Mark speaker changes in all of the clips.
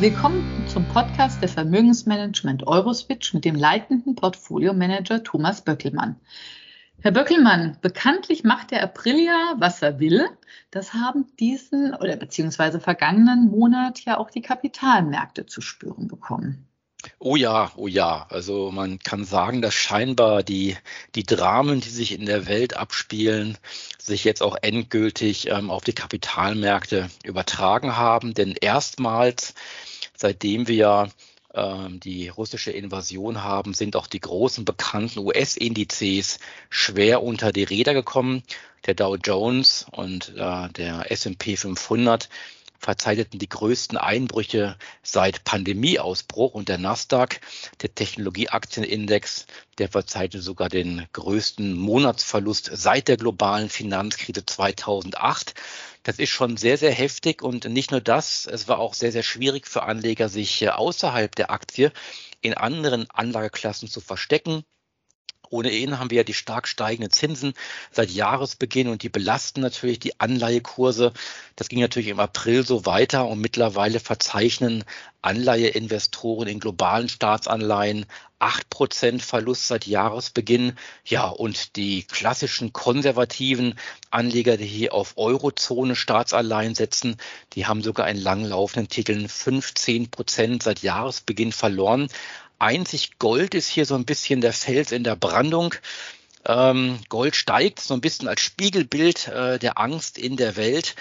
Speaker 1: Willkommen zum Podcast der Vermögensmanagement Euroswitch mit dem leitenden Portfolio-Manager Thomas Böckelmann. Herr Böckelmann, bekanntlich macht der April ja, was er will. Das haben diesen oder beziehungsweise vergangenen Monat ja auch die Kapitalmärkte zu spüren bekommen.
Speaker 2: Oh ja, oh ja. Also man kann sagen, dass scheinbar die, die Dramen, die sich in der Welt abspielen, sich jetzt auch endgültig ähm, auf die Kapitalmärkte übertragen haben. Denn erstmals, seitdem wir ähm, die russische Invasion haben, sind auch die großen bekannten US-Indizes schwer unter die Räder gekommen. Der Dow Jones und äh, der S&P 500 verzeichneten die größten Einbrüche seit Pandemieausbruch und der Nasdaq, der Technologieaktienindex, der verzeichnete sogar den größten Monatsverlust seit der globalen Finanzkrise 2008. Das ist schon sehr, sehr heftig und nicht nur das, es war auch sehr, sehr schwierig für Anleger, sich äh, außerhalb der Aktie in anderen Anlageklassen zu verstecken. Ohnehin haben wir ja die stark steigenden Zinsen seit Jahresbeginn und die belasten natürlich die Anleihekurse. Das ging natürlich im April so weiter und mittlerweile verzeichnen Anleiheinvestoren in globalen Staatsanleihen acht Prozent Verlust seit Jahresbeginn. Ja, und die klassischen konservativen Anleger, die hier auf Eurozone Staatsanleihen setzen, die haben sogar in langlaufenden Titeln 15 Prozent seit Jahresbeginn verloren. Einzig Gold ist hier so ein bisschen der Fels in der Brandung. Ähm, Gold steigt so ein bisschen als Spiegelbild äh, der Angst in der Welt.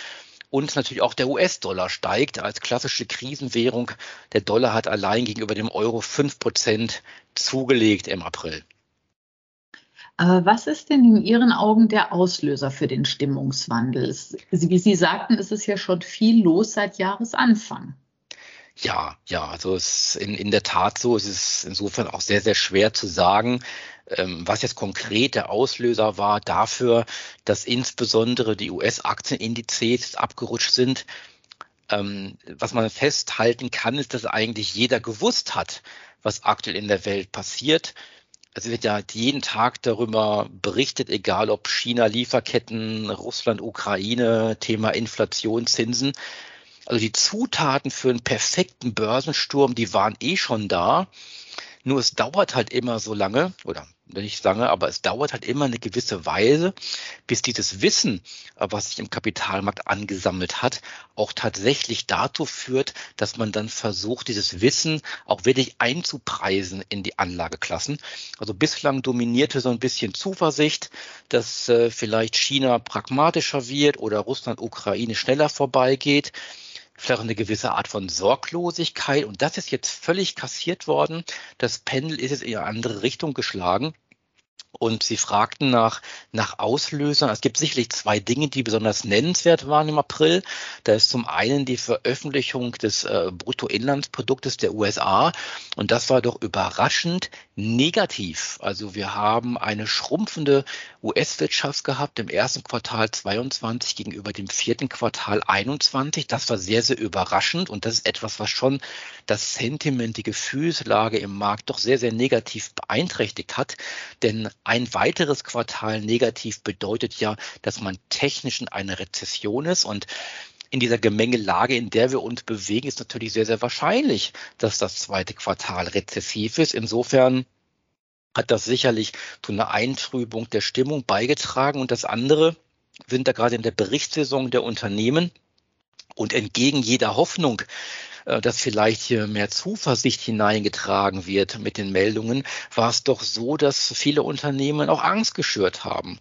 Speaker 2: Und natürlich auch der US-Dollar steigt als klassische Krisenwährung. Der Dollar hat allein gegenüber dem Euro fünf Prozent zugelegt im April.
Speaker 1: Aber was ist denn in Ihren Augen der Auslöser für den Stimmungswandel? Wie Sie sagten, ist es ja schon viel los seit Jahresanfang.
Speaker 2: Ja, ja, also es ist in, in der Tat so. Es ist insofern auch sehr, sehr schwer zu sagen, ähm, was jetzt konkret der Auslöser war dafür, dass insbesondere die US-Aktienindizes abgerutscht sind. Ähm, was man festhalten kann, ist, dass eigentlich jeder gewusst hat, was aktuell in der Welt passiert. Es wird ja jeden Tag darüber berichtet, egal ob China, Lieferketten, Russland, Ukraine, Thema Inflation, Zinsen. Also die Zutaten für einen perfekten Börsensturm, die waren eh schon da. Nur es dauert halt immer so lange, oder nicht lange, aber es dauert halt immer eine gewisse Weise, bis dieses Wissen, was sich im Kapitalmarkt angesammelt hat, auch tatsächlich dazu führt, dass man dann versucht, dieses Wissen auch wirklich einzupreisen in die Anlageklassen. Also bislang dominierte so ein bisschen Zuversicht, dass äh, vielleicht China pragmatischer wird oder Russland, Ukraine schneller vorbeigeht vielleicht eine gewisse Art von Sorglosigkeit. Und das ist jetzt völlig kassiert worden. Das Pendel ist jetzt in eine andere Richtung geschlagen. Und sie fragten nach, nach Auslösern. Es gibt sicherlich zwei Dinge, die besonders nennenswert waren im April. Da ist zum einen die Veröffentlichung des äh, Bruttoinlandsproduktes der USA. Und das war doch überraschend negativ. Also wir haben eine schrumpfende US-Wirtschaft gehabt im ersten Quartal 22 gegenüber dem vierten Quartal 21. Das war sehr, sehr überraschend. Und das ist etwas, was schon das Sentiment, die Gefühlslage im Markt doch sehr, sehr negativ beeinträchtigt hat. Denn ein weiteres Quartal negativ bedeutet ja, dass man technisch in einer Rezession ist und in dieser Gemengelage, in der wir uns bewegen, ist natürlich sehr, sehr wahrscheinlich, dass das zweite Quartal rezessiv ist. Insofern hat das sicherlich zu einer Eintrübung der Stimmung beigetragen. Und das andere sind da gerade in der Berichtssaison der Unternehmen und entgegen jeder Hoffnung, äh, dass vielleicht hier mehr Zuversicht hineingetragen wird mit den Meldungen, war es doch so, dass viele Unternehmen auch Angst geschürt haben.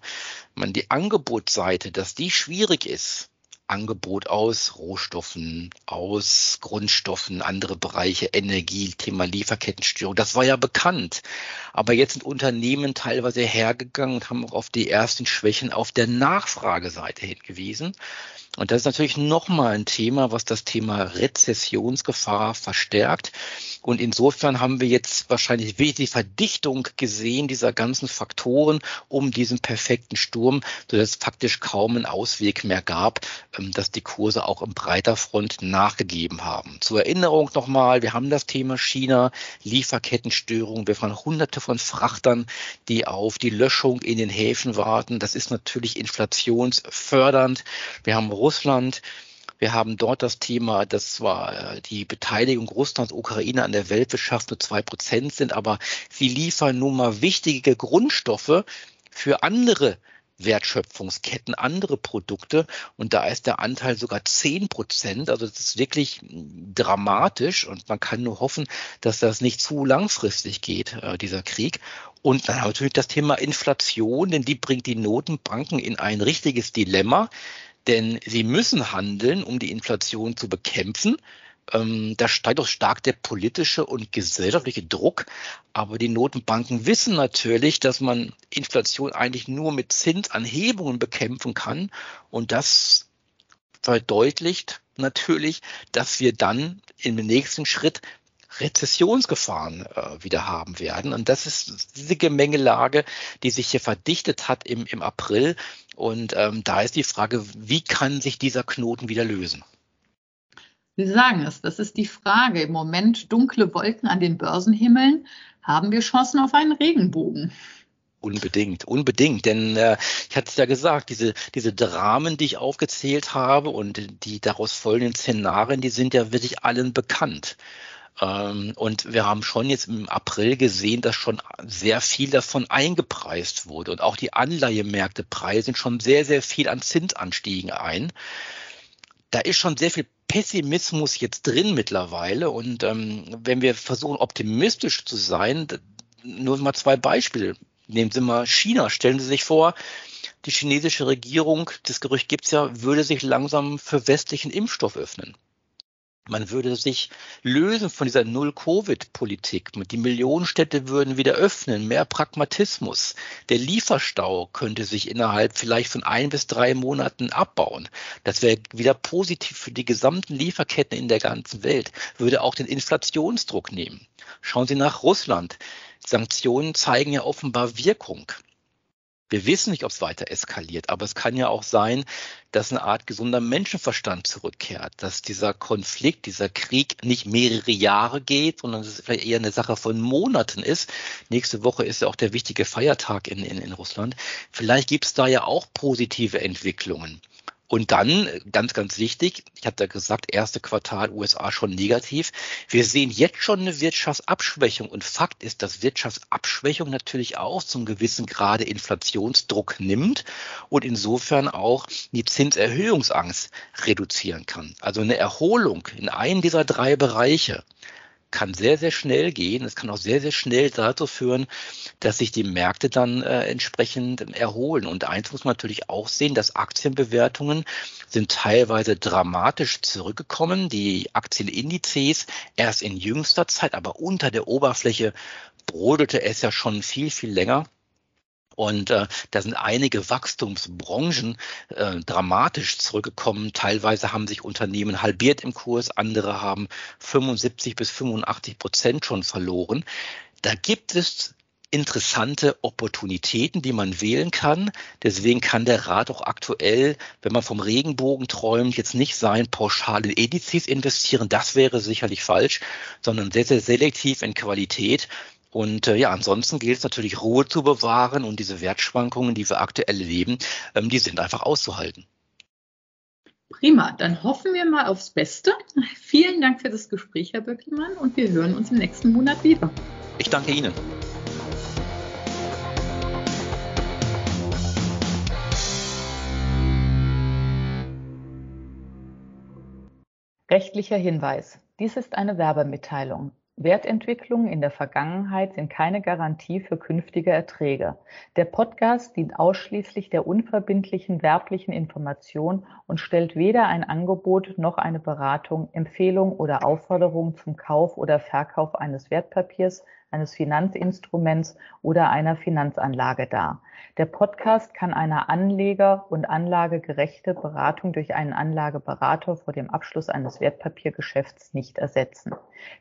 Speaker 2: Man die Angebotsseite, dass die schwierig ist, Angebot aus Rohstoffen, aus Grundstoffen, andere Bereiche, Energie, Thema Lieferkettenstörung. Das war ja bekannt. Aber jetzt sind Unternehmen teilweise hergegangen und haben auch auf die ersten Schwächen auf der Nachfrageseite hingewiesen. Und das ist natürlich nochmal ein Thema, was das Thema Rezessionsgefahr verstärkt. Und insofern haben wir jetzt wahrscheinlich die Verdichtung gesehen dieser ganzen Faktoren um diesen perfekten Sturm, sodass es faktisch kaum einen Ausweg mehr gab, ähm, dass die Kurse auch im breiter Front nachgegeben haben. Zur Erinnerung nochmal, wir haben das Thema China, Lieferkettenstörungen, wir haben hunderte von Frachtern, die auf die Löschung in den Häfen warten. Das ist natürlich inflationsfördernd. Wir haben Russland, Wir haben dort das Thema, dass zwar äh, die Beteiligung Russlands, Ukraine an der Weltwirtschaft nur zwei Prozent sind, aber sie liefern nun mal wichtige Grundstoffe für andere Wertschöpfungsketten, andere Produkte. Und da ist der Anteil sogar zehn Prozent. Also das ist wirklich dramatisch und man kann nur hoffen, dass das nicht zu langfristig geht, äh, dieser Krieg. Und dann natürlich das Thema Inflation, denn die bringt die Notenbanken in ein richtiges Dilemma. Denn sie müssen handeln, um die Inflation zu bekämpfen. Ähm, da steigt auch stark der politische und gesellschaftliche Druck. Aber die Notenbanken wissen natürlich, dass man Inflation eigentlich nur mit Zinsanhebungen bekämpfen kann. Und das verdeutlicht natürlich, dass wir dann im nächsten Schritt Rezessionsgefahren äh, wieder haben werden. Und das ist diese Gemengelage, die sich hier verdichtet hat im, im April. Und ähm, da ist die Frage, wie kann sich dieser Knoten wieder lösen?
Speaker 1: Sie sagen es, das ist die Frage. Im Moment dunkle Wolken an den Börsenhimmeln. Haben wir Chancen auf einen Regenbogen?
Speaker 2: Unbedingt, unbedingt. Denn äh, ich hatte es ja gesagt, diese, diese Dramen, die ich aufgezählt habe und die daraus folgenden Szenarien, die sind ja wirklich allen bekannt. Ähm, und wir haben schon jetzt im April gesehen, dass schon sehr viel davon eingepreist wurde. Und auch die Anleihemärkte preisen schon sehr, sehr viel an Zinsanstiegen ein. Da ist schon sehr viel Pessimismus jetzt drin mittlerweile. Und ähm, wenn wir versuchen, optimistisch zu sein, nur mal zwei Beispiele. Nehmen Sie mal China. Stellen Sie sich vor, die chinesische Regierung, das Gerücht gibt's ja, würde sich langsam für westlichen Impfstoff öffnen. Man würde sich lösen von dieser Null-Covid-Politik. Die Millionenstädte würden wieder öffnen, mehr Pragmatismus. Der Lieferstau könnte sich innerhalb vielleicht von ein bis drei Monaten abbauen. Das wäre wieder positiv für die gesamten Lieferketten in der ganzen Welt, würde auch den Inflationsdruck nehmen. Schauen Sie nach Russland. Sanktionen zeigen ja offenbar Wirkung. Wir wissen nicht, ob es weiter eskaliert, aber es kann ja auch sein, dass eine Art gesunder Menschenverstand zurückkehrt, dass dieser Konflikt, dieser Krieg nicht mehrere Jahre geht, sondern es vielleicht eher eine Sache von Monaten ist. Nächste Woche ist ja auch der wichtige Feiertag in, in, in Russland. Vielleicht gibt es da ja auch positive Entwicklungen. Und dann, ganz, ganz wichtig, ich hatte ja gesagt, erste Quartal USA schon negativ. Wir sehen jetzt schon eine Wirtschaftsabschwächung. Und Fakt ist, dass Wirtschaftsabschwächung natürlich auch zum gewissen Grade Inflationsdruck nimmt und insofern auch die Zinserhöhungsangst reduzieren kann. Also eine Erholung in einem dieser drei Bereiche kann sehr, sehr schnell gehen. Es kann auch sehr, sehr schnell dazu führen, dass sich die Märkte dann äh, entsprechend erholen. Und eins muss man natürlich auch sehen, dass Aktienbewertungen sind teilweise dramatisch zurückgekommen. Die Aktienindizes erst in jüngster Zeit, aber unter der Oberfläche brodelte es ja schon viel, viel länger. Und äh, da sind einige Wachstumsbranchen äh, dramatisch zurückgekommen. Teilweise haben sich Unternehmen halbiert im Kurs, andere haben 75 bis 85 Prozent schon verloren. Da gibt es interessante Opportunitäten, die man wählen kann. Deswegen kann der Rat auch aktuell, wenn man vom Regenbogen träumt, jetzt nicht sein, pauschal in Edizes investieren. Das wäre sicherlich falsch, sondern sehr, sehr selektiv in Qualität. Und äh, ja, ansonsten gilt es natürlich Ruhe zu bewahren und diese Wertschwankungen, die wir aktuell erleben, ähm, die sind einfach auszuhalten.
Speaker 1: Prima, dann hoffen wir mal aufs Beste. Vielen Dank für das Gespräch, Herr Böckelmann, und wir hören uns im nächsten Monat wieder.
Speaker 2: Ich danke Ihnen.
Speaker 1: Rechtlicher Hinweis. Dies ist eine Werbemitteilung. Wertentwicklungen in der Vergangenheit sind keine Garantie für künftige Erträge. Der Podcast dient ausschließlich der unverbindlichen werblichen Information und stellt weder ein Angebot noch eine Beratung, Empfehlung oder Aufforderung zum Kauf oder Verkauf eines Wertpapiers, eines Finanzinstruments oder einer Finanzanlage dar. Der Podcast kann eine Anleger- und anlagegerechte Beratung durch einen Anlageberater vor dem Abschluss eines Wertpapiergeschäfts nicht ersetzen.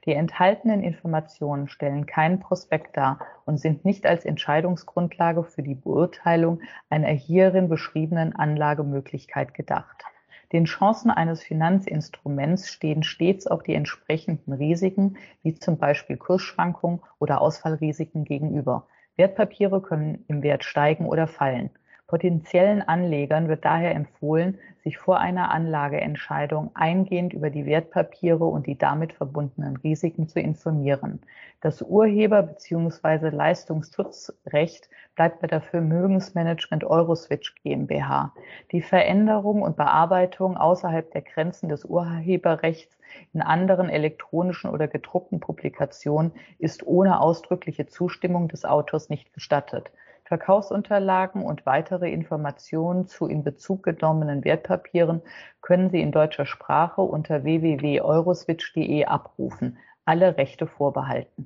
Speaker 1: Die enthaltenen Informationen stellen keinen Prospekt dar und sind nicht als Entscheidungsgrundlage für die Beurteilung einer hierin beschriebenen Anlagemöglichkeit gedacht. Den Chancen eines Finanzinstruments stehen stets auch die entsprechenden Risiken, wie zum Beispiel Kursschwankungen oder Ausfallrisiken gegenüber. Wertpapiere können im Wert steigen oder fallen. Potenziellen Anlegern wird daher empfohlen, sich vor einer Anlageentscheidung eingehend über die Wertpapiere und die damit verbundenen Risiken zu informieren. Das Urheber- bzw. Leistungsschutzrecht bleibt bei der Vermögensmanagement Euroswitch GmbH. Die Veränderung und Bearbeitung außerhalb der Grenzen des Urheberrechts in anderen elektronischen oder gedruckten Publikationen ist ohne ausdrückliche Zustimmung des Autors nicht gestattet. Verkaufsunterlagen und weitere Informationen zu in Bezug genommenen Wertpapieren können Sie in deutscher Sprache unter www.euroswitch.de abrufen. Alle Rechte vorbehalten.